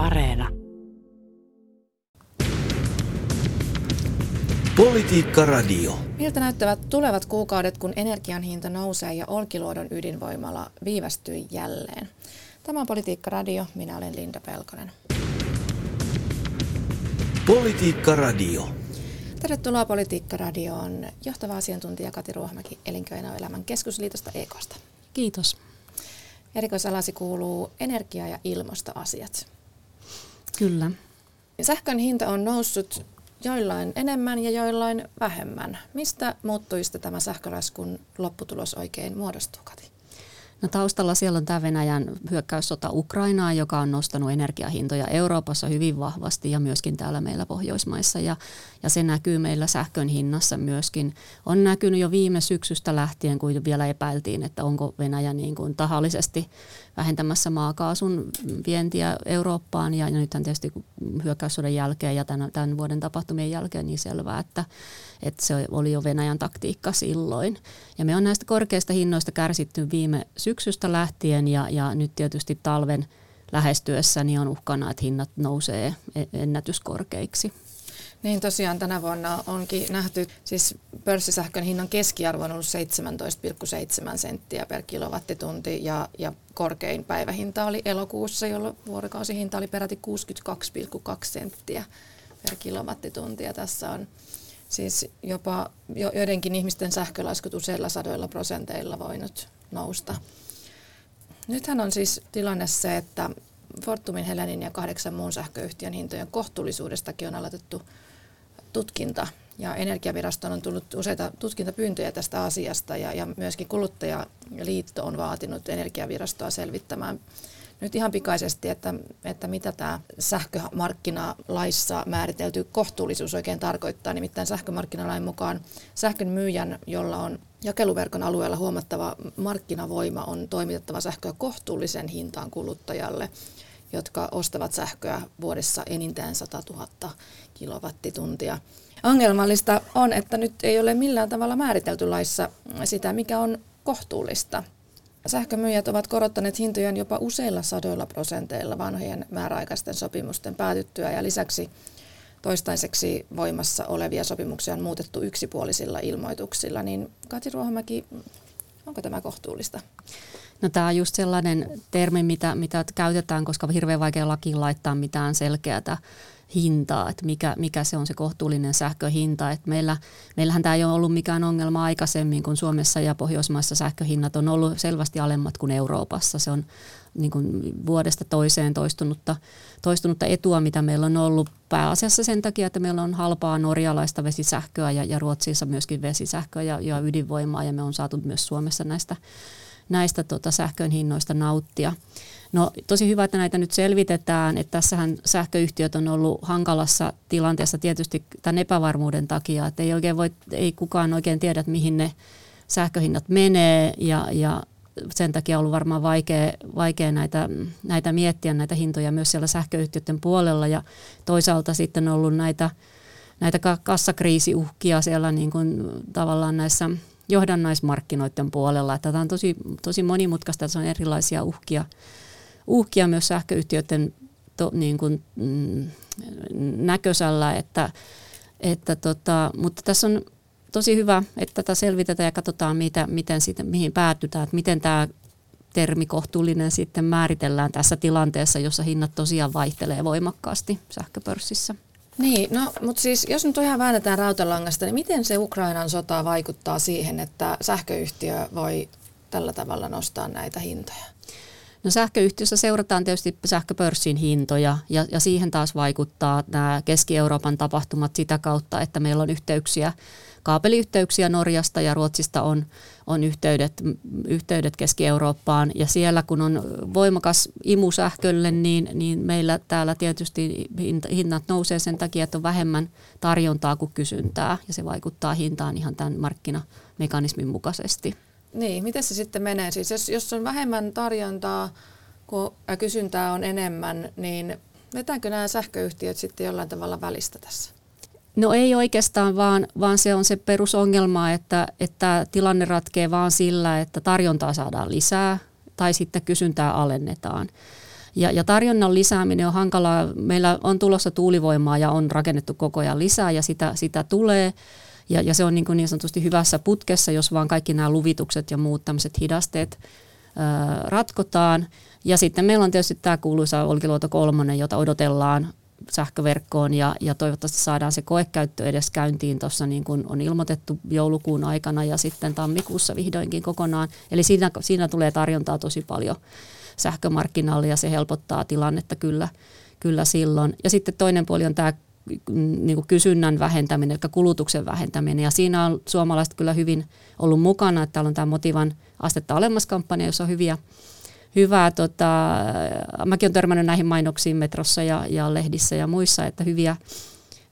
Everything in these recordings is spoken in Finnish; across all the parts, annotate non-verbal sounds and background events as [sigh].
Areena. Politiikka Radio. Miltä näyttävät tulevat kuukaudet, kun energian hinta nousee ja Olkiluodon ydinvoimala viivästyi jälleen? Tämä on Politiikka Radio. Minä olen Linda Pelkonen. Politiikka Radio. Tervetuloa Politiikka Radioon johtava asiantuntija Kati Ruohmäki Elinkeinoelämän keskusliitosta EKsta. Kiitos. Erikoisalasi kuuluu energia- ja ilmastoasiat. Kyllä. Sähkön hinta on noussut joillain enemmän ja joillain vähemmän. Mistä muuttujista tämä sähkölaskun lopputulos oikein muodostuu, Kati? No taustalla siellä on tämä Venäjän hyökkäyssota Ukrainaan, joka on nostanut energiahintoja Euroopassa hyvin vahvasti ja myöskin täällä meillä Pohjoismaissa. Ja, ja se näkyy meillä sähkön hinnassa myöskin. On näkynyt jo viime syksystä lähtien, kun vielä epäiltiin, että onko Venäjä niin kuin tahallisesti vähentämässä maakaasun vientiä Eurooppaan. Ja nythän tietysti hyökkäyssodan jälkeen ja tämän, tämän vuoden tapahtumien jälkeen niin selvää, että, että se oli jo Venäjän taktiikka silloin. Ja me on näistä korkeista hinnoista kärsitty viime syksystä lähtien ja, ja nyt tietysti talven lähestyessä niin on uhkana, että hinnat nousee e-, ennätyskorkeiksi. Niin tosiaan tänä vuonna onkin nähty, siis pörssisähkön hinnan keskiarvo on ollut 17,7 senttiä per kilowattitunti ja, ja korkein päivähinta oli elokuussa, jolloin vuorokausihinta oli peräti 62,2 senttiä per kilowattitunti ja tässä on siis jopa joidenkin ihmisten sähkölaskut useilla sadoilla prosenteilla voinut nousta. Nythän on siis tilanne se, että Fortumin, Helenin ja kahdeksan muun sähköyhtiön hintojen kohtuullisuudestakin on aloitettu tutkinta ja Energiaviraston on tullut useita tutkintapyyntöjä tästä asiasta ja, ja myöskin kuluttajaliitto on vaatinut Energiavirastoa selvittämään nyt ihan pikaisesti, että, että mitä tämä sähkömarkkinalaissa määritelty kohtuullisuus oikein tarkoittaa. Nimittäin sähkömarkkinalain mukaan sähkön myyjän, jolla on jakeluverkon alueella huomattava markkinavoima, on toimitettava sähköä kohtuullisen hintaan kuluttajalle jotka ostavat sähköä vuodessa enintään 100 000 kilowattituntia. Ongelmallista on, että nyt ei ole millään tavalla määritelty laissa sitä, mikä on kohtuullista. Sähkömyyjät ovat korottaneet hintojen jopa useilla sadoilla prosenteilla vanhojen määräaikaisten sopimusten päätyttyä ja lisäksi toistaiseksi voimassa olevia sopimuksia on muutettu yksipuolisilla ilmoituksilla. Niin Kati Ruohomäki, onko tämä kohtuullista? No tämä on just sellainen termi, mitä, mitä käytetään, koska on hirveän vaikea lakiin laittaa mitään selkeää hintaa, että mikä, mikä se on se kohtuullinen sähköhinta. Että meillä, meillähän tämä ei ole ollut mikään ongelma aikaisemmin, kun Suomessa ja Pohjoismaissa sähköhinnat on ollut selvästi alemmat kuin Euroopassa. Se on niin kuin vuodesta toiseen toistunutta, toistunutta etua, mitä meillä on ollut pääasiassa sen takia, että meillä on halpaa norjalaista vesisähköä ja, ja Ruotsissa myöskin vesisähköä ja, ja ydinvoimaa ja me on saatu myös Suomessa näistä näistä tota sähkön hinnoista nauttia. No tosi hyvä, että näitä nyt selvitetään, että tässähän sähköyhtiöt on ollut hankalassa tilanteessa tietysti tämän epävarmuuden takia, että ei, oikein voi, ei kukaan oikein tiedä, että mihin ne sähköhinnat menee ja, ja sen takia on ollut varmaan vaikea, vaikea näitä, näitä miettiä näitä hintoja myös siellä sähköyhtiöiden puolella ja toisaalta sitten on ollut näitä, näitä kassakriisiuhkia siellä niin kuin tavallaan näissä johdannaismarkkinoiden puolella. Että tämä on tosi, tosi monimutkaista, että on erilaisia uhkia, uhkia myös sähköyhtiöiden to, niin kuin, mm, että, että tota, mutta tässä on tosi hyvä, että tätä selvitetään ja katsotaan, mitä, miten siitä, mihin päätytään, että miten tämä termi kohtuullinen sitten määritellään tässä tilanteessa, jossa hinnat tosiaan vaihtelee voimakkaasti sähköpörssissä. Niin, no mutta siis jos nyt ihan väännetään rautalangasta, niin miten se Ukrainan sota vaikuttaa siihen, että sähköyhtiö voi tällä tavalla nostaa näitä hintoja? No sähköyhtiössä seurataan tietysti sähköpörssin hintoja ja, ja siihen taas vaikuttaa nämä Keski-Euroopan tapahtumat sitä kautta, että meillä on yhteyksiä kaapeliyhteyksiä Norjasta ja Ruotsista on, on yhteydet, yhteydet Keski-Eurooppaan. Ja siellä kun on voimakas imu sähkölle, niin, niin meillä täällä tietysti hinnat nousee sen takia, että on vähemmän tarjontaa kuin kysyntää. Ja se vaikuttaa hintaan ihan tämän markkinamekanismin mukaisesti. Niin, miten se sitten menee? Siis jos, jos on vähemmän tarjontaa kun kysyntää on enemmän, niin vetääkö nämä sähköyhtiöt sitten jollain tavalla välistä tässä? No ei oikeastaan, vaan, vaan se on se perusongelma, että, että tilanne ratkee vaan sillä, että tarjontaa saadaan lisää tai sitten kysyntää alennetaan. Ja, ja tarjonnan lisääminen on hankalaa. Meillä on tulossa tuulivoimaa ja on rakennettu koko ajan lisää ja sitä, sitä tulee. Ja, ja se on niin, kuin niin sanotusti hyvässä putkessa, jos vaan kaikki nämä luvitukset ja muut tämmöiset hidasteet ää, ratkotaan. Ja sitten meillä on tietysti tämä kuuluisa Olkiluoto kolmonen, jota odotellaan sähköverkkoon ja, ja toivottavasti saadaan se koekäyttö edes käyntiin tuossa niin kuin on ilmoitettu joulukuun aikana ja sitten tammikuussa vihdoinkin kokonaan. Eli siinä, siinä tulee tarjontaa tosi paljon sähkömarkkinalle ja se helpottaa tilannetta kyllä, kyllä silloin. Ja sitten toinen puoli on tämä niin kuin kysynnän vähentäminen, eli kulutuksen vähentäminen. Ja siinä on suomalaiset kyllä hyvin ollut mukana, että täällä on tämä Motivan astetta alemmas kampanja, jossa on hyviä hyvää, tota, mäkin olen törmännyt näihin mainoksiin metrossa ja, ja lehdissä ja muissa, että hyviä,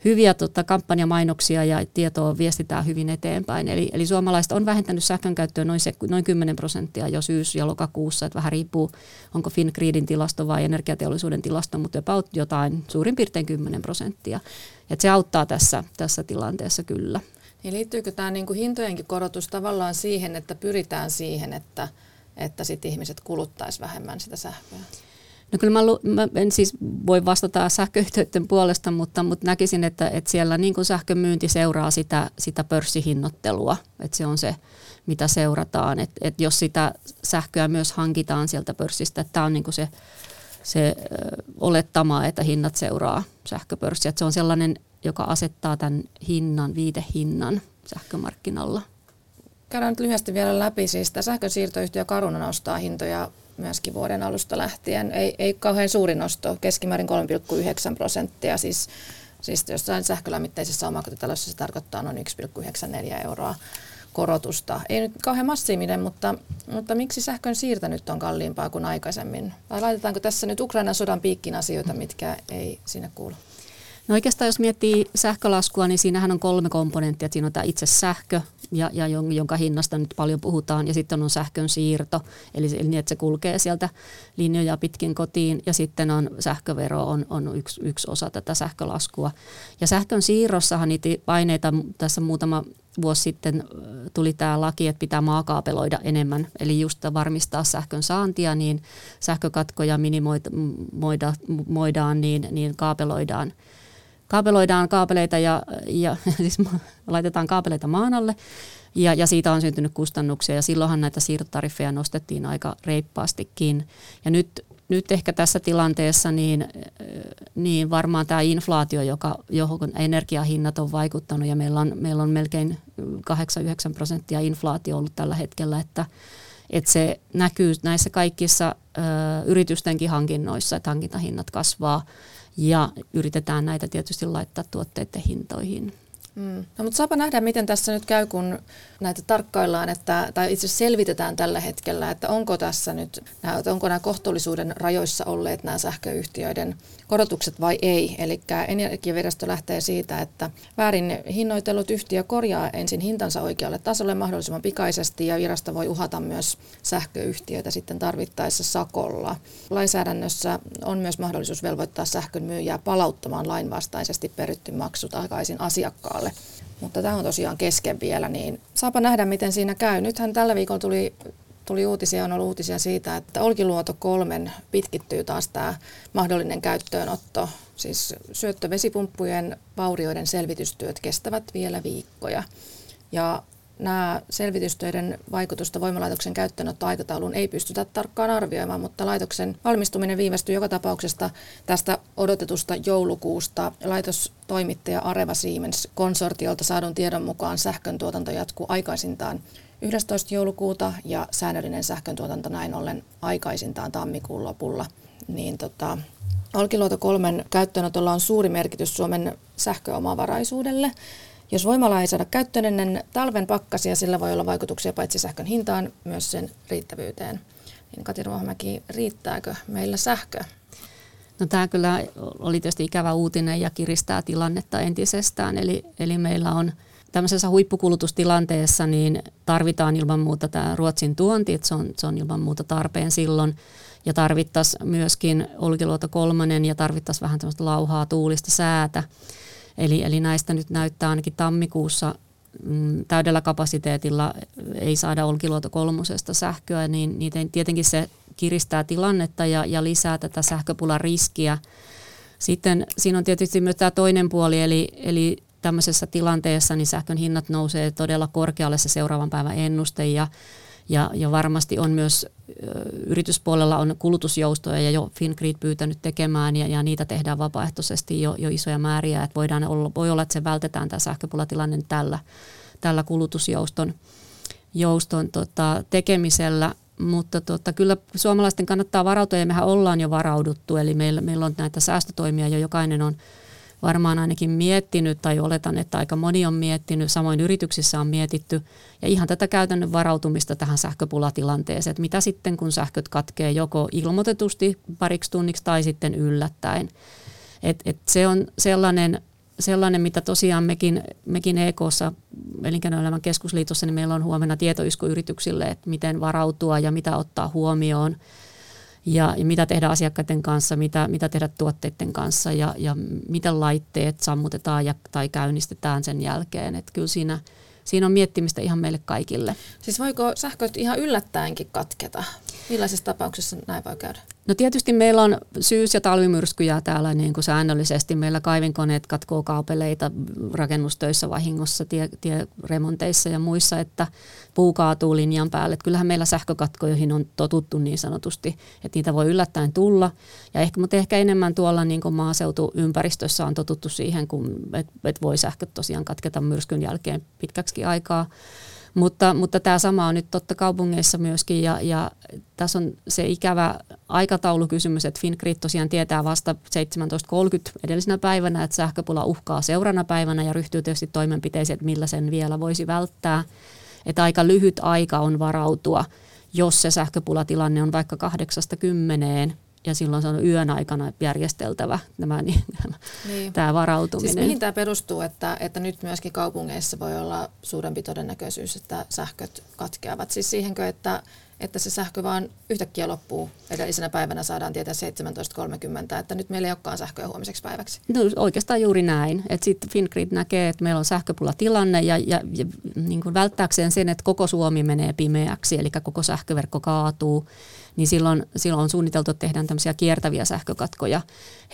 hyviä tota, kampanjamainoksia ja tietoa viestitään hyvin eteenpäin. Eli, eli suomalaiset on vähentänyt sähkön käyttöä noin, se, noin 10 prosenttia jo syys- ja lokakuussa, että vähän riippuu, onko Fingridin tilasto vai energiateollisuuden tilasto, mutta about jotain suurin piirtein 10 prosenttia. Et se auttaa tässä, tässä tilanteessa kyllä. Niin liittyykö tämä niin kuin hintojenkin korotus tavallaan siihen, että pyritään siihen, että – että sit ihmiset kuluttaisi vähemmän sitä sähköä? No kyllä mä, mä en siis voi vastata sähköyhtiöiden puolesta, mutta, mutta näkisin, että, että siellä niin kuin sähkön myynti seuraa sitä, sitä pörssihinnottelua, että se on se, mitä seurataan. Että, että jos sitä sähköä myös hankitaan sieltä pörssistä, että tämä on niin kuin se, se olettama, että hinnat seuraa sähköpörssiä. Että se on sellainen, joka asettaa tämän hinnan, viitehinnan sähkömarkkinalla. Käydään nyt lyhyesti vielä läpi. Siis tämä sähkönsiirtoyhtiö Caruna nostaa hintoja myöskin vuoden alusta lähtien. Ei, ei kauhean suuri nosto, keskimäärin 3,9 prosenttia. Siis, siis jossain sähkölämmitteisessä omakotitalossa se tarkoittaa noin 1,94 euroa korotusta. Ei nyt kauhean massiivinen, mutta, mutta miksi sähkön siirto nyt on kalliimpaa kuin aikaisemmin? Vai laitetaanko tässä nyt Ukrainan sodan piikkin asioita, mitkä ei sinne kuulu? No oikeastaan jos miettii sähkölaskua, niin siinähän on kolme komponenttia. Siinä on tämä itse sähkö, ja, ja jonka hinnasta nyt paljon puhutaan, ja sitten on sähkön siirto, eli niin, että se kulkee sieltä linjoja pitkin kotiin, ja sitten on sähkövero on, on yksi, yksi osa tätä sähkölaskua. Ja sähkön siirrossahan niitä paineita tässä muutama vuosi sitten tuli tämä laki, että pitää maakaapeloida enemmän, eli just varmistaa sähkön saantia, niin sähkökatkoja minimoidaan, niin, niin kaapeloidaan kaapeloidaan kaapeleita ja, ja [laughs] siis laitetaan kaapeleita maan alle ja, ja siitä on syntynyt kustannuksia ja silloinhan näitä siirtotariffeja nostettiin aika reippaastikin. Ja nyt, nyt ehkä tässä tilanteessa niin, niin varmaan tämä inflaatio, joka, johon energiahinnat on vaikuttanut ja meillä on, meillä on melkein 8-9 prosenttia inflaatio ollut tällä hetkellä, että, että se näkyy näissä kaikissa ö, yritystenkin hankinnoissa, että hankintahinnat kasvaa ja yritetään näitä tietysti laittaa tuotteiden hintoihin. No, mutta saapa nähdä, miten tässä nyt käy, kun näitä tarkkaillaan, että, tai itse asiassa selvitetään tällä hetkellä, että onko tässä nyt, onko nämä kohtuullisuuden rajoissa olleet nämä sähköyhtiöiden korotukset vai ei. Eli energiavirasto lähtee siitä, että väärin hinnoitellut yhtiö korjaa ensin hintansa oikealle tasolle mahdollisimman pikaisesti ja virasto voi uhata myös sähköyhtiöitä sitten tarvittaessa sakolla. Lainsäädännössä on myös mahdollisuus velvoittaa sähkön myyjää palauttamaan lainvastaisesti peritty maksu takaisin asiakkaalle. Mutta tämä on tosiaan kesken vielä, niin saapa nähdä, miten siinä käy. Nythän tällä viikolla tuli tuli uutisia, on ollut uutisia siitä, että Olkiluoto kolmen pitkittyy taas tämä mahdollinen käyttöönotto. Siis syöttövesipumppujen vaurioiden selvitystyöt kestävät vielä viikkoja. Ja nämä selvitystöiden vaikutusta voimalaitoksen käyttöönottoaikatauluun ei pystytä tarkkaan arvioimaan, mutta laitoksen valmistuminen viivästyy joka tapauksesta tästä odotetusta joulukuusta. Laitostoimittaja Areva Siemens konsortiolta saadun tiedon mukaan sähkön tuotanto jatkuu aikaisintaan 11. joulukuuta ja säännöllinen sähköntuotanto näin ollen aikaisintaan tammikuun lopulla. Niin tota, Olkiluoto 3 käyttöönotolla on suuri merkitys Suomen sähköomavaraisuudelle. Jos voimala ei saada käyttöön ennen talven pakkasia, sillä voi olla vaikutuksia paitsi sähkön hintaan, myös sen riittävyyteen. Niin Kati Ruohomäki, riittääkö meillä sähkö? No tämä kyllä oli tietysti ikävä uutinen ja kiristää tilannetta entisestään. Eli, eli meillä on tämmöisessä huippukulutustilanteessa niin tarvitaan ilman muuta tämä Ruotsin tuonti, että se on, se on ilman muuta tarpeen silloin. Ja tarvittaisiin myöskin Olkiluoto kolmonen ja tarvittaisiin vähän tämmöistä lauhaa tuulista säätä. Eli, eli näistä nyt näyttää ainakin tammikuussa mm, täydellä kapasiteetilla ei saada Olkiluoto kolmosesta sähköä, niin, niin tietenkin se kiristää tilannetta ja, ja lisää tätä sähköpulan riskiä. Sitten siinä on tietysti myös tämä toinen puoli, eli, eli tämmöisessä tilanteessa niin sähkön hinnat nousee todella korkealle se seuraavan päivän ennuste ja, ja, ja varmasti on myös yrityspuolella on kulutusjoustoja ja jo Fingrid pyytänyt tekemään ja, ja niitä tehdään vapaaehtoisesti jo, jo isoja määriä, että voidaan olla, voi olla, että se vältetään tämä sähköpulatilanne tällä, tällä kulutusjouston jouston tota, tekemisellä, mutta tota, kyllä suomalaisten kannattaa varautua ja mehän ollaan jo varauduttu, eli meillä, meillä on näitä säästötoimia jo jokainen on varmaan ainakin miettinyt tai oletan, että aika moni on miettinyt, samoin yrityksissä on mietitty ja ihan tätä käytännön varautumista tähän sähköpulatilanteeseen, että mitä sitten kun sähköt katkee joko ilmoitetusti pariksi tunniksi tai sitten yllättäen. Et, et se on sellainen, sellainen, mitä tosiaan mekin, mekin EKssa, Elinkeinoelämän keskusliitossa, niin meillä on huomenna tietoisku yrityksille, että miten varautua ja mitä ottaa huomioon – ja, ja mitä tehdä asiakkaiden kanssa, mitä, mitä tehdä tuotteiden kanssa ja, ja miten laitteet sammutetaan ja, tai käynnistetään sen jälkeen. Että kyllä siinä, siinä on miettimistä ihan meille kaikille. Siis voiko sähköt ihan yllättäenkin katketa? Millaisessa tapauksessa näin voi käydä? No tietysti meillä on syys- ja talvimyrskyjä täällä niin kuin säännöllisesti. Meillä kaivinkoneet katkoo kaapeleita rakennustöissä vahingossa, tie, tieremonteissa ja muissa, että puu kaatuu linjan päälle. Että kyllähän meillä sähkökatkoihin on totuttu niin sanotusti, että niitä voi yllättäen tulla. Ja ehkä, mutta ehkä enemmän tuolla niin kuin maaseutuympäristössä on totuttu siihen, että et voi sähköt tosiaan katketa myrskyn jälkeen pitkäksi aikaa. Mutta, mutta tämä sama on nyt totta kaupungeissa myöskin ja, ja tässä on se ikävä aikataulukysymys, että Fingrid tosiaan tietää vasta 17.30 edellisenä päivänä, että sähköpula uhkaa seurana päivänä ja ryhtyy tietysti toimenpiteisiin, että millä sen vielä voisi välttää. Että aika lyhyt aika on varautua, jos se sähköpulatilanne on vaikka kahdeksasta kymmeneen ja silloin se on yön aikana järjesteltävä tämä, niin, niin. tämä varautuminen. Siis mihin tämä perustuu, että, että nyt myöskin kaupungeissa voi olla suurempi todennäköisyys, että sähköt katkeavat? Siis siihenkö, että, että se sähkö vaan yhtäkkiä loppuu. Edellisenä päivänä saadaan tietää 17.30, että nyt meillä ei olekaan sähköä huomiseksi päiväksi. No oikeastaan juuri näin. Sitten Fingrid näkee, että meillä on sähköpulatilanne ja, ja, ja niin kuin välttääkseen sen, että koko Suomi menee pimeäksi, eli koko sähköverkko kaatuu, niin silloin, silloin on suunniteltu, että tehdään tämmöisiä kiertäviä sähkökatkoja.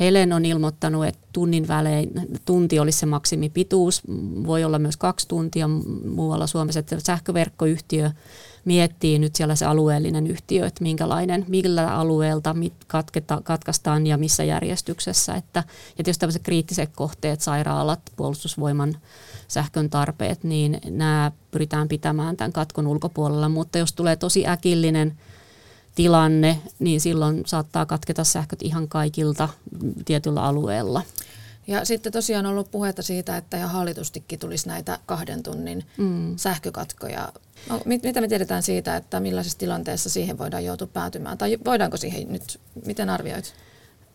Helen on ilmoittanut, että tunnin välein, tunti olisi se maksimipituus, voi olla myös kaksi tuntia muualla Suomessa, että sähköverkkoyhtiö miettii nyt siellä se alueellinen yhtiö, että minkälainen, millä alueelta mit katketa, katkaistaan ja missä järjestyksessä. Että, ja tietysti tämmöiset kriittiset kohteet, sairaalat, puolustusvoiman sähkön tarpeet, niin nämä pyritään pitämään tämän katkon ulkopuolella. Mutta jos tulee tosi äkillinen tilanne, niin silloin saattaa katketa sähköt ihan kaikilta tietyllä alueella. Ja sitten tosiaan on ollut puhetta siitä, että ihan hallitustikin tulisi näitä kahden tunnin mm. sähkökatkoja. No, mit, mitä me tiedetään siitä, että millaisessa tilanteessa siihen voidaan joutua päätymään? Tai voidaanko siihen nyt, miten arvioit?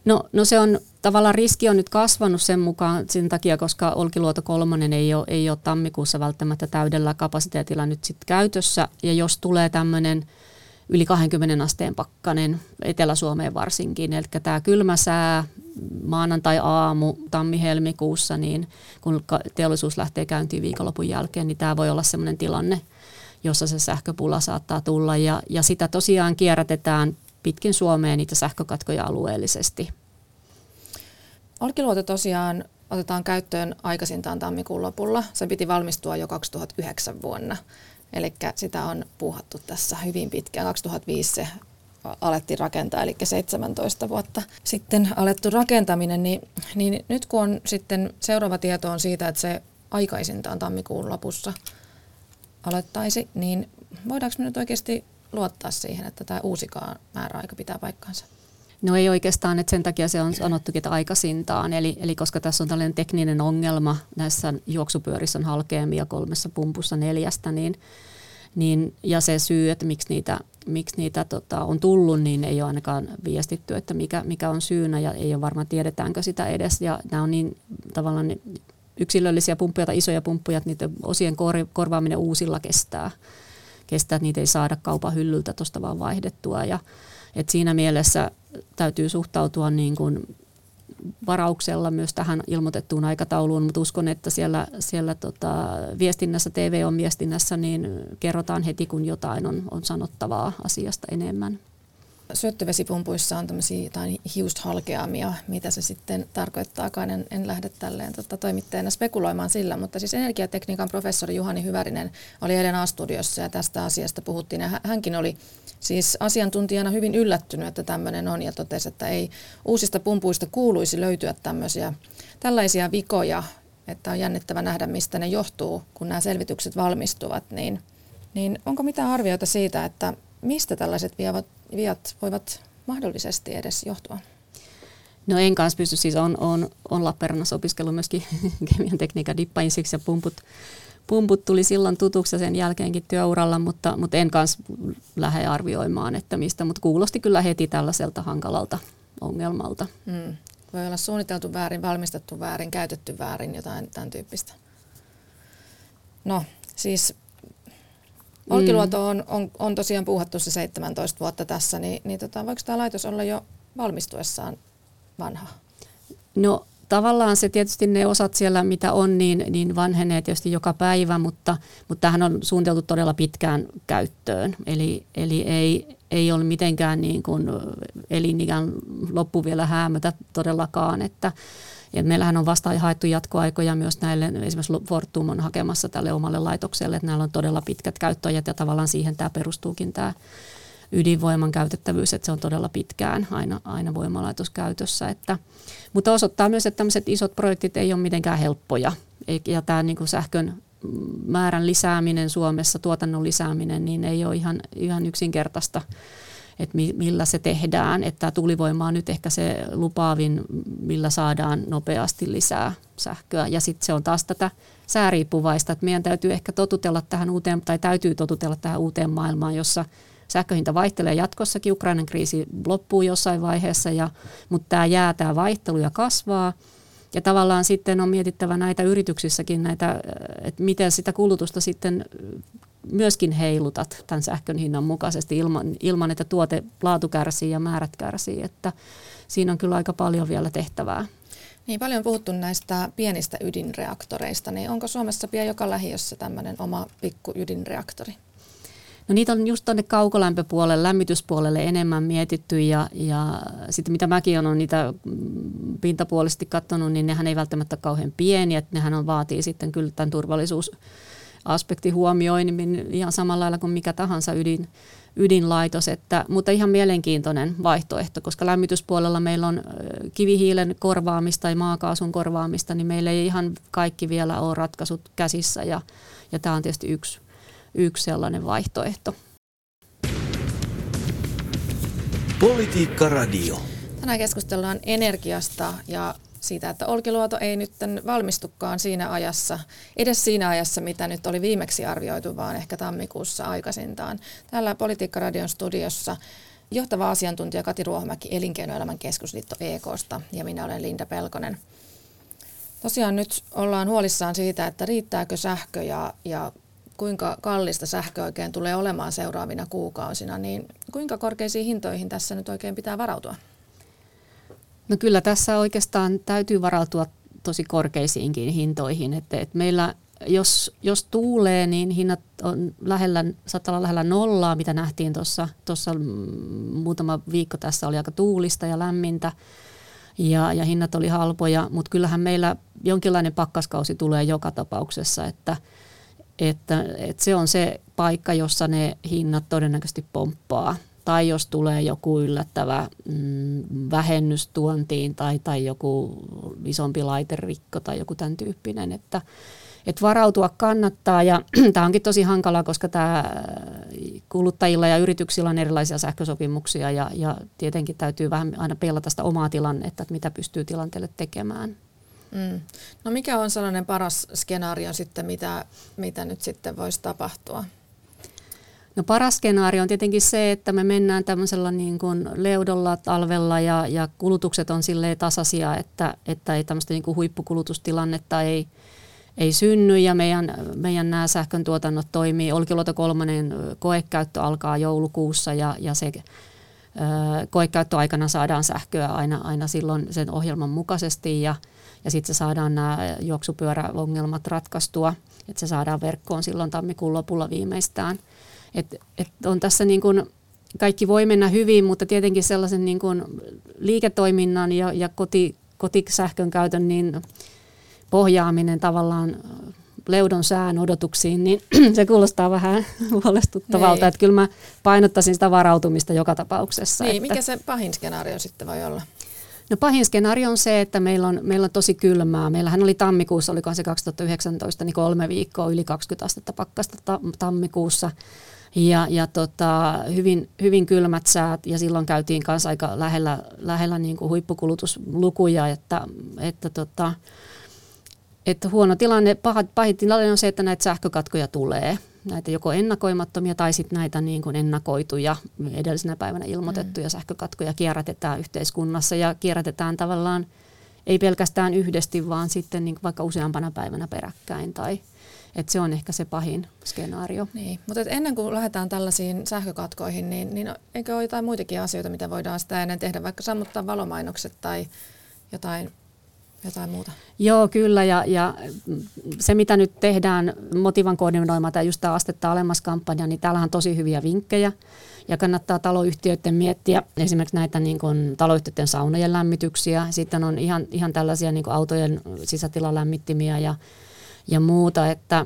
No, no se on tavallaan riski on nyt kasvanut sen mukaan sen takia, koska Olkiluoto kolmonen ei ole, ei ole tammikuussa välttämättä täydellä kapasiteetilla nyt sit käytössä. Ja jos tulee tämmöinen yli 20 asteen pakkanen Etelä-Suomeen varsinkin. Eli tämä kylmä sää maanantai-aamu tammi-helmikuussa, niin kun teollisuus lähtee käyntiin viikonlopun jälkeen, niin tämä voi olla sellainen tilanne, jossa se sähköpula saattaa tulla. Ja, ja sitä tosiaan kierrätetään pitkin Suomeen niitä sähkökatkoja alueellisesti. Olkiluoto tosiaan otetaan käyttöön aikaisintaan tammikuun lopulla. Sen piti valmistua jo 2009 vuonna. Eli sitä on puuhattu tässä hyvin pitkään. 2005 se alettiin rakentaa, eli 17 vuotta sitten alettu rakentaminen, niin, niin nyt kun on sitten seuraava tieto on siitä, että se aikaisintaan tammikuun lopussa aloittaisi, niin voidaanko me nyt oikeasti luottaa siihen, että tämä uusikaan määräaika pitää paikkaansa? No ei oikeastaan, että sen takia se on sanottukin, että aikaisintaan. Eli, eli koska tässä on tällainen tekninen ongelma, näissä juoksupyörissä on halkeamia kolmessa pumpussa neljästä, niin, niin, ja se syy, että miksi niitä, miksi niitä tota, on tullut, niin ei ole ainakaan viestitty, että mikä, mikä on syynä ja ei ole varmaan tiedetäänkö sitä edes. Ja nämä on niin tavallaan yksilöllisiä pumppuja tai isoja pumppuja, että niiden osien kor, korvaaminen uusilla kestää. Kestää, että niitä ei saada kaupan hyllyltä tuosta vaan vaihdettua. Ja, et siinä mielessä täytyy suhtautua niin kuin varauksella myös tähän ilmoitettuun aikatauluun, mutta uskon, että siellä, siellä tota, viestinnässä, TV on viestinnässä, niin kerrotaan heti, kun jotain on, on sanottavaa asiasta enemmän. Syöttövesipumpuissa on tämmöisiä jotain hiusthalkeamia, mitä se sitten tarkoittaakaan. En, en lähde tälleen tota, toimittajana spekuloimaan sillä, mutta siis energiatekniikan professori Juhani Hyvärinen oli eilen A-studiossa ja tästä asiasta puhuttiin. Ja hänkin oli siis asiantuntijana hyvin yllättynyt, että tämmöinen on ja totesi, että ei uusista pumpuista kuuluisi löytyä tämmöisiä, tällaisia vikoja, että on jännittävä nähdä, mistä ne johtuu, kun nämä selvitykset valmistuvat, niin, niin onko mitään arvioita siitä, että mistä tällaiset viat, viat voivat mahdollisesti edes johtua? No en kanssa pysty, siis on, on, on Lappeenrannassa opiskellut myöskin [laughs] kemian tekniikan dippaisiksi ja pumput, pumput tuli silloin tutuksi sen jälkeenkin työuralla, mutta, mutta en kanssa lähde arvioimaan, että mistä, mutta kuulosti kyllä heti tällaiselta hankalalta ongelmalta. Hmm. Voi olla suunniteltu väärin, valmistettu väärin, käytetty väärin, jotain tämän tyyppistä. No, siis Olkiluoto on, on, on tosiaan puuhattu se 17 vuotta tässä, niin, niin tota, voiko tämä laitos olla jo valmistuessaan vanha? No tavallaan se tietysti ne osat siellä, mitä on, niin, niin vanhenee tietysti joka päivä, mutta, mutta tähän on suunniteltu todella pitkään käyttöön. Eli, eli ei, ei ole mitenkään niin kuin elinikään loppu vielä häämötä todellakaan, että et meillähän on vasta haettu jatkoaikoja myös näille, esimerkiksi Fortum on hakemassa tälle omalle laitokselle, että näillä on todella pitkät käyttöajat ja tavallaan siihen tämä perustuukin tämä ydinvoiman käytettävyys, että se on todella pitkään aina, aina voimalaitos käytössä. Että, mutta osoittaa myös, että tämmöiset isot projektit ei ole mitenkään helppoja. Ja tämä niin kuin sähkön määrän lisääminen Suomessa, tuotannon lisääminen, niin ei ole ihan, ihan yksinkertaista että millä se tehdään. Että tuulivoima on nyt ehkä se lupaavin, millä saadaan nopeasti lisää sähköä. Ja sitten se on taas tätä sääriippuvaista, että meidän täytyy ehkä totutella tähän uuteen, tai täytyy totutella tähän uuteen maailmaan, jossa sähköhinta vaihtelee jatkossakin. Ukrainan kriisi loppuu jossain vaiheessa, ja, mutta tämä jää, tämä vaihtelu ja kasvaa. Ja tavallaan sitten on mietittävä näitä yrityksissäkin, näitä, että miten sitä kulutusta sitten myöskin heilutat tämän sähkön hinnan mukaisesti ilman, ilman, että tuote laatu kärsii ja määrät kärsii. Että siinä on kyllä aika paljon vielä tehtävää. Niin paljon puhuttu näistä pienistä ydinreaktoreista, niin onko Suomessa pian joka lähiössä tämmöinen oma pikku ydinreaktori? No niitä on just tuonne kaukolämpöpuolelle, lämmityspuolelle enemmän mietitty ja, ja sitten mitä mäkin olen niitä pintapuolisesti katsonut, niin nehän ei välttämättä kauhean pieniä, että nehän on, vaatii sitten kyllä tämän turvallisuus aspekti huomioinnin ihan samalla lailla kuin mikä tahansa ydin, ydinlaitos, että, mutta ihan mielenkiintoinen vaihtoehto, koska lämmityspuolella meillä on kivihiilen korvaamista tai maakaasun korvaamista, niin meillä ei ihan kaikki vielä ole ratkaisut käsissä ja, ja tämä on tietysti yksi, yksi sellainen vaihtoehto. Politiikka Radio. Tänään keskustellaan energiasta ja siitä, että Olkiluoto ei nyt valmistukaan siinä ajassa, edes siinä ajassa, mitä nyt oli viimeksi arvioitu, vaan ehkä tammikuussa aikaisintaan. Täällä Politiikka-radion studiossa johtava asiantuntija Kati Ruohomäki Elinkeinoelämän keskusliitto EKsta ja minä olen Linda Pelkonen. Tosiaan nyt ollaan huolissaan siitä, että riittääkö sähkö ja, ja kuinka kallista sähkö oikein tulee olemaan seuraavina kuukausina, niin kuinka korkeisiin hintoihin tässä nyt oikein pitää varautua? No kyllä tässä oikeastaan täytyy varautua tosi korkeisiinkin hintoihin. Että, että meillä jos, jos tuulee, niin hinnat on lähellä, saattaa olla lähellä nollaa, mitä nähtiin tuossa, tuossa muutama viikko tässä oli aika tuulista ja lämmintä ja, ja hinnat oli halpoja, mutta kyllähän meillä jonkinlainen pakkaskausi tulee joka tapauksessa, että, että, että se on se paikka, jossa ne hinnat todennäköisesti pomppaa tai jos tulee joku yllättävä mm, vähennys tuontiin tai, tai joku isompi laiterikko tai joku tämän tyyppinen, että, että varautua kannattaa ja [clears throat] tämä onkin tosi hankala, koska tämä kuluttajilla ja yrityksillä on erilaisia sähkösopimuksia ja, ja tietenkin täytyy vähän aina pelata sitä omaa tilannetta, että mitä pystyy tilanteelle tekemään. Mm. No mikä on sellainen paras skenaario sitten, mitä, mitä nyt sitten voisi tapahtua? No paras skenaario on tietenkin se, että me mennään tämmöisellä niin kuin leudolla talvella ja, ja kulutukset on silleen tasaisia, että, että ei tämmöistä niin kuin huippukulutustilannetta ei, ei synny ja meidän, meidän nämä sähkön tuotannot toimii. Olkiluoto kolmonen koekäyttö alkaa joulukuussa ja, ja se koekäyttöaikana saadaan sähköä aina, aina silloin sen ohjelman mukaisesti ja, ja sitten saadaan nämä juoksupyöräongelmat ratkaistua, että se saadaan verkkoon silloin tammikuun lopulla viimeistään – et, et on tässä niin kuin kaikki voi mennä hyvin, mutta tietenkin sellaisen niin kuin liiketoiminnan ja, ja koti, kotisähkön käytön niin pohjaaminen tavallaan leudon sään odotuksiin, niin [clears throat] se kuulostaa vähän [laughs] huolestuttavalta. Niin. Että kyllä mä painottaisin sitä varautumista joka tapauksessa. Niin, että mikä se pahin skenaario sitten voi olla? No pahin skenaario on se, että meillä on, meillä on tosi kylmää. Meillähän oli tammikuussa, oliko se 2019, niin kolme viikkoa yli 20 astetta pakkasta tammikuussa. Ja, ja tota, hyvin, hyvin kylmät säät ja silloin käytiin kanssa aika lähellä, lähellä niin kuin huippukulutuslukuja, että, että tota, että huono tilanne, paha, pahin tilanne on se, että näitä sähkökatkoja tulee. Näitä joko ennakoimattomia tai sitten näitä niin kuin ennakoituja, edellisenä päivänä ilmoitettuja mm. sähkökatkoja kierrätetään yhteiskunnassa ja kierrätetään tavallaan ei pelkästään yhdesti, vaan sitten niin vaikka useampana päivänä peräkkäin tai että se on ehkä se pahin skenaario. Niin, mutta ennen kuin lähdetään tällaisiin sähkökatkoihin, niin, niin eikö ole jotain muitakin asioita, mitä voidaan sitä ennen tehdä, vaikka sammuttaa valomainokset tai jotain jotain muuta? Joo, kyllä. Ja, ja se, mitä nyt tehdään Motivan koordinoima tai just tämä astetta alemmas kampanja, niin täällä on tosi hyviä vinkkejä. Ja kannattaa taloyhtiöiden miettiä esimerkiksi näitä niin kuin, taloyhtiöiden saunojen lämmityksiä. Sitten on ihan, ihan tällaisia niin kuin autojen sisätilalämmittimiä ja, ja muuta, että,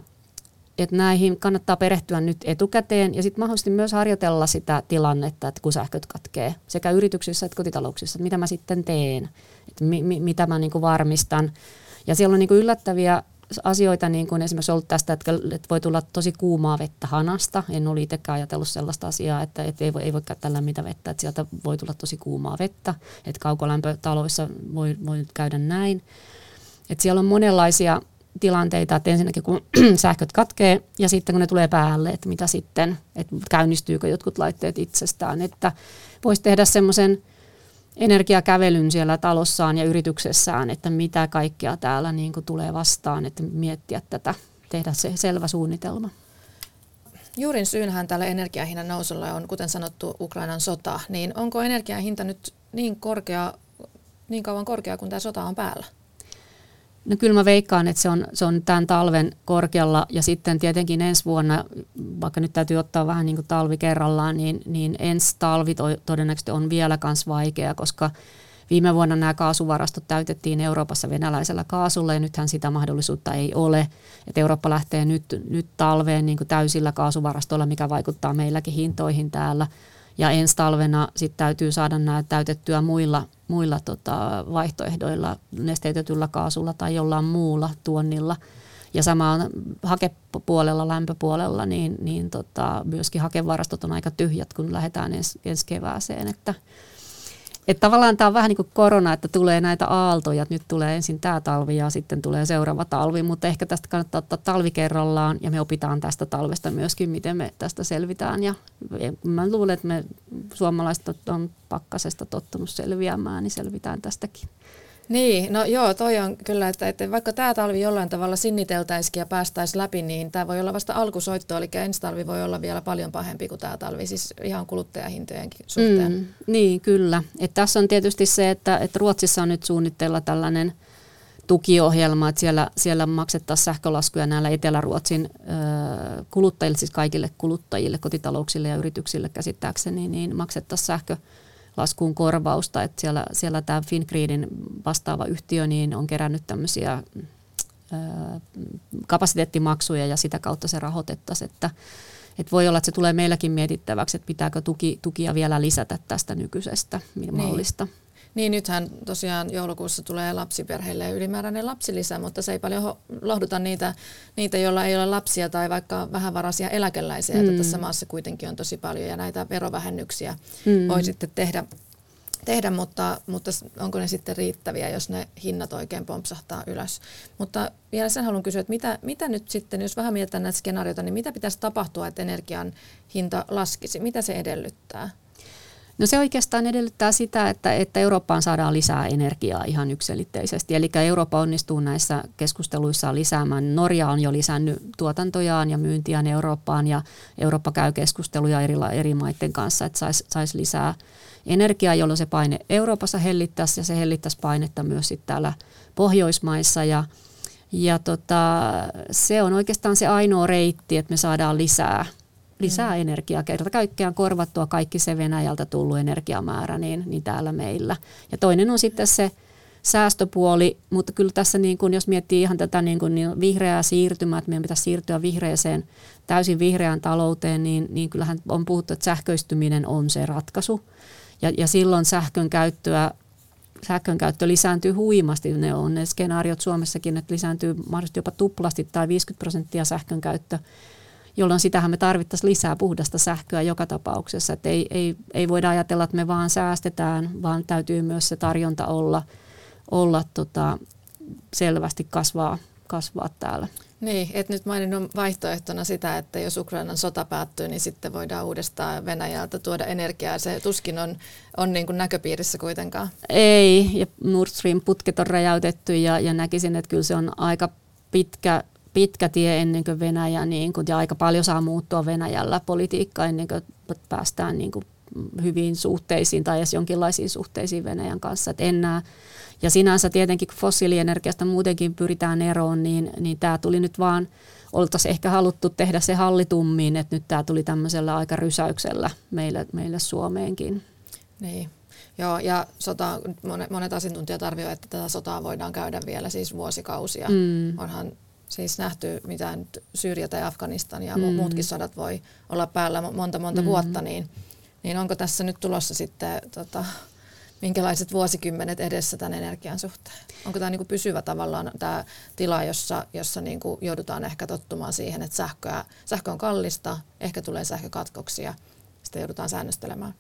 että näihin kannattaa perehtyä nyt etukäteen ja sitten mahdollisesti myös harjoitella sitä tilannetta, että kun sähköt katkee sekä yrityksissä että kotitalouksissa, että mitä mä sitten teen että mi, mi, mitä mä niin kuin varmistan. Ja siellä on niin kuin yllättäviä asioita, niin kuin esimerkiksi ollut tästä, että, voi tulla tosi kuumaa vettä hanasta. En ole itsekään ajatellut sellaista asiaa, että, että ei, voi, ei voi käyttää lämmintä vettä, että sieltä voi tulla tosi kuumaa vettä. Että kaukolämpötaloissa voi, voi käydä näin. Että siellä on monenlaisia tilanteita, että ensinnäkin kun [clears throat] sähköt katkee ja sitten kun ne tulee päälle, että mitä sitten, että käynnistyykö jotkut laitteet itsestään, että voisi tehdä semmoisen energiakävelyn siellä talossaan ja yrityksessään, että mitä kaikkea täällä niin kuin tulee vastaan, että miettiä tätä, tehdä se selvä suunnitelma. Juurin syynhän tällä energiahinnan nousulla on, kuten sanottu, Ukrainan sota. Niin onko energiahinta nyt niin korkea, niin kauan korkea kuin tämä sota on päällä? No kyllä mä veikkaan, että se on, se on tämän talven korkealla ja sitten tietenkin ensi vuonna, vaikka nyt täytyy ottaa vähän niin kuin talvi kerrallaan, niin, niin ensi talvi to, todennäköisesti on vielä myös vaikea, koska viime vuonna nämä kaasuvarastot täytettiin Euroopassa venäläisellä kaasulla ja nythän sitä mahdollisuutta ei ole. Että Eurooppa lähtee nyt, nyt talveen niin kuin täysillä kaasuvarastoilla, mikä vaikuttaa meilläkin hintoihin täällä. Ja ensi talvena sitten täytyy saada nämä täytettyä muilla, muilla tota, vaihtoehdoilla, nesteytetyllä kaasulla tai jollain muulla tuonnilla. Ja sama on hakepuolella, lämpöpuolella, niin, niin tota, myöskin hakevarastot on aika tyhjät, kun lähdetään ens, ensi kevääseen. Että että tavallaan tämä on vähän niin kuin korona, että tulee näitä aaltoja, nyt tulee ensin tämä talvi ja sitten tulee seuraava talvi, mutta ehkä tästä kannattaa ottaa talvi kerrallaan ja me opitaan tästä talvesta myöskin, miten me tästä selvitään ja mä luulen, että me suomalaiset on pakkasesta tottunut selviämään, niin selvitään tästäkin. Niin, no joo, toi on kyllä, että, että vaikka tämä talvi jollain tavalla sinniteltäisikin ja päästäisiin läpi, niin tämä voi olla vasta alkusoitto, eli ensi talvi voi olla vielä paljon pahempi kuin tämä talvi, siis ihan kuluttajahintojenkin suhteen. Mm, niin, kyllä. Et tässä on tietysti se, että, että Ruotsissa on nyt suunnitteilla tällainen tukiohjelma, että siellä, siellä maksettaisiin sähkölaskuja näillä Etelä-Ruotsin ö, kuluttajille, siis kaikille kuluttajille, kotitalouksille ja yrityksille käsittääkseni, niin maksettaisiin sähkö laskuun korvausta. Että siellä, siellä tämä Fingridin vastaava yhtiö niin on kerännyt tämmöisiä kapasiteettimaksuja ja sitä kautta se rahoitettaisiin. Että, että voi olla, että se tulee meilläkin mietittäväksi, että pitääkö tuki, tukia vielä lisätä tästä nykyisestä niin. mallista. Niin, nythän tosiaan joulukuussa tulee lapsiperheille ylimääräinen lapsilisä, mutta se ei paljon lohduta niitä, niitä joilla ei ole lapsia tai vaikka vähävaraisia eläkeläisiä, mm. että tässä maassa kuitenkin on tosi paljon ja näitä verovähennyksiä mm. voi sitten tehdä, tehdä mutta, mutta onko ne sitten riittäviä, jos ne hinnat oikein pompsahtaa ylös. Mutta vielä sen haluan kysyä, että mitä, mitä nyt sitten, jos vähän mietitään näitä skenaarioita, niin mitä pitäisi tapahtua, että energian hinta laskisi? Mitä se edellyttää? No se oikeastaan edellyttää sitä, että, että Eurooppaan saadaan lisää energiaa ihan yksilitteisesti. Eli Eurooppa onnistuu näissä keskusteluissa lisäämään. Norja on jo lisännyt tuotantojaan ja myyntiään Eurooppaan ja Eurooppa käy keskusteluja eri, eri maiden kanssa, että saisi sais lisää energiaa, jolloin se paine Euroopassa hellittäisi ja se hellittäisi painetta myös sitten täällä Pohjoismaissa ja ja tota, se on oikeastaan se ainoa reitti, että me saadaan lisää lisää mm. energiaa. Kerta kaikkiaan korvattua kaikki se Venäjältä tullut energiamäärä niin, niin täällä meillä. Ja toinen on sitten se säästöpuoli, mutta kyllä tässä niin kuin, jos miettii ihan tätä niin kuin, niin vihreää siirtymää, että meidän pitäisi siirtyä vihreeseen, täysin vihreään talouteen, niin, niin kyllähän on puhuttu, että sähköistyminen on se ratkaisu. Ja, ja silloin sähkön käyttöä sähkön käyttö lisääntyy huimasti. Ne on ne skenaariot Suomessakin, että lisääntyy mahdollisesti jopa tuplasti tai 50 prosenttia sähkön käyttö, jolloin sitähän me tarvittaisiin lisää puhdasta sähköä joka tapauksessa. Että ei, ei, ei voida ajatella, että me vaan säästetään, vaan täytyy myös se tarjonta olla, olla tota, selvästi kasvaa, kasvaa täällä. Niin, et nyt maininnut vaihtoehtona sitä, että jos Ukrainan sota päättyy, niin sitten voidaan uudestaan Venäjältä tuoda energiaa. Se tuskin on, on niin kuin näköpiirissä kuitenkaan. Ei, ja Nord Stream-putket on räjäytetty ja, ja näkisin, että kyllä se on aika pitkä, pitkä tie ennen kuin Venäjä, niin kuin, ja aika paljon saa muuttua Venäjällä politiikkaa ennen kuin päästään niin kuin hyviin suhteisiin tai edes jonkinlaisiin suhteisiin Venäjän kanssa. Et en näe ja sinänsä tietenkin, kun fossiilienergiasta muutenkin pyritään eroon, niin, niin tämä tuli nyt vaan, oltaisiin ehkä haluttu tehdä se hallitummin, että nyt tämä tuli tämmöisellä aika rysäyksellä meille, meille Suomeenkin. Niin. Joo, ja sota, monet, monet asiantuntijat arvioivat, että tätä sotaa voidaan käydä vielä siis vuosikausia. Mm. Onhan siis nähty, mitä nyt Syyria tai Afganistan ja mm. muutkin sodat voi olla päällä monta monta mm. vuotta, niin, niin onko tässä nyt tulossa sitten tota, minkälaiset vuosikymmenet edessä tämän energian suhteen? Onko tämä niin pysyvä tavallaan tämä tila, jossa, jossa niin kuin joudutaan ehkä tottumaan siihen, että sähköä, sähkö on kallista, ehkä tulee sähkökatkoksia, sitä joudutaan säännöstelemään?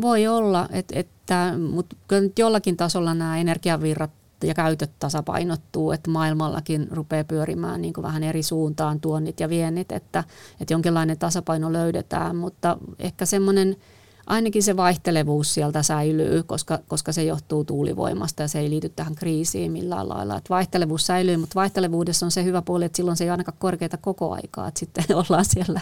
Voi olla, että, että, mutta kyllä nyt jollakin tasolla nämä energiavirrat ja käytöt tasapainottuu, että maailmallakin rupeaa pyörimään niin kuin vähän eri suuntaan tuonnit ja viennit, että, että jonkinlainen tasapaino löydetään, mutta ehkä semmoinen – ainakin se vaihtelevuus sieltä säilyy, koska, koska se johtuu tuulivoimasta ja se ei liity tähän kriisiin millään lailla. Et vaihtelevuus säilyy, mutta vaihtelevuudessa on se hyvä puoli, että silloin se ei ainakaan korkeita koko aikaa, että sitten [laughs] ollaan siellä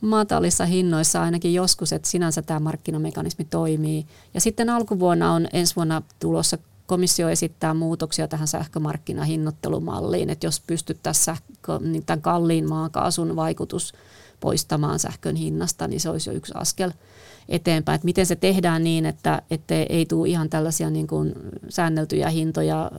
matalissa hinnoissa ainakin joskus, että sinänsä tämä markkinamekanismi toimii. Ja sitten alkuvuonna on ensi vuonna tulossa komissio esittää muutoksia tähän sähkömarkkinahinnoittelumalliin, että jos pystyttäisiin niin tämän kalliin maakaasun vaikutus poistamaan sähkön hinnasta, niin se olisi jo yksi askel – eteenpäin. Että miten se tehdään niin, että, että ei tule ihan tällaisia niin kuin säänneltyjä hintoja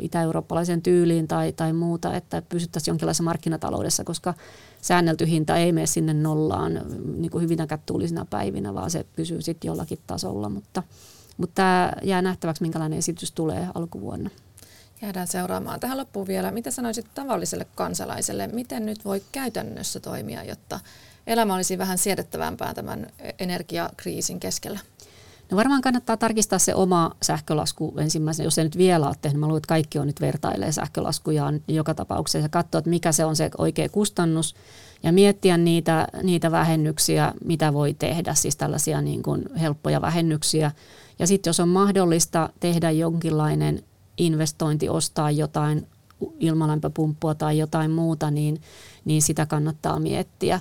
itä-eurooppalaisen tyyliin tai, tai muuta, että pysyttäisiin jonkinlaisessa markkinataloudessa, koska säännelty hinta ei mene sinne nollaan niin kuin tuulisina päivinä, vaan se pysyy sitten jollakin tasolla. Mutta, mutta tämä jää nähtäväksi, minkälainen esitys tulee alkuvuonna. Jäädään seuraamaan. Tähän loppuun vielä, mitä sanoisit tavalliselle kansalaiselle, miten nyt voi käytännössä toimia, jotta elämä olisi vähän siedettävämpää tämän energiakriisin keskellä? No varmaan kannattaa tarkistaa se oma sähkölasku ensimmäisenä, jos ei nyt vielä ole tehnyt. Mä luulen, että kaikki on nyt vertailee sähkölaskujaan joka tapauksessa ja katsoa, että mikä se on se oikea kustannus ja miettiä niitä, niitä vähennyksiä, mitä voi tehdä, siis tällaisia niin kuin helppoja vähennyksiä. Ja sitten jos on mahdollista tehdä jonkinlainen investointi, ostaa jotain ilmalämpöpumppua tai jotain muuta, niin, niin sitä kannattaa miettiä.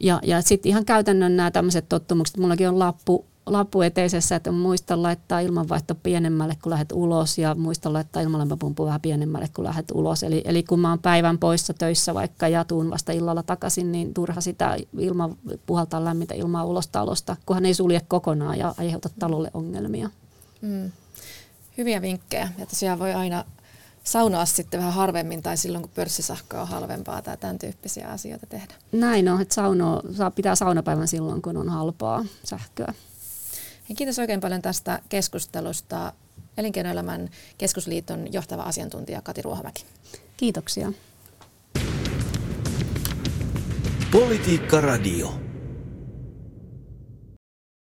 Ja, ja sitten ihan käytännön nämä tämmöiset tottumukset. Mullakin on lappu, lappu eteisessä, että muista laittaa ilmanvaihto pienemmälle, kun lähdet ulos ja muista laittaa ilmalämpöpumpu vähän pienemmälle, kun lähdet ulos. Eli, eli kun mä oon päivän poissa töissä vaikka ja tuun vasta illalla takaisin, niin turha sitä ilma, puhaltaa lämmintä ilmaa ulos talosta, kunhan ei sulje kokonaan ja aiheuta talolle ongelmia. Mm. Hyviä vinkkejä. Ja tosiaan voi aina saunoa sitten vähän harvemmin tai silloin, kun pörssisähkö on halvempaa tai tämän tyyppisiä asioita tehdä. Näin on, että sauno, saa pitää saunapäivän silloin, kun on halpaa sähköä. Ja kiitos oikein paljon tästä keskustelusta Elinkeinoelämän keskusliiton johtava asiantuntija Kati Ruohomäki. Kiitoksia. Politiikka Radio.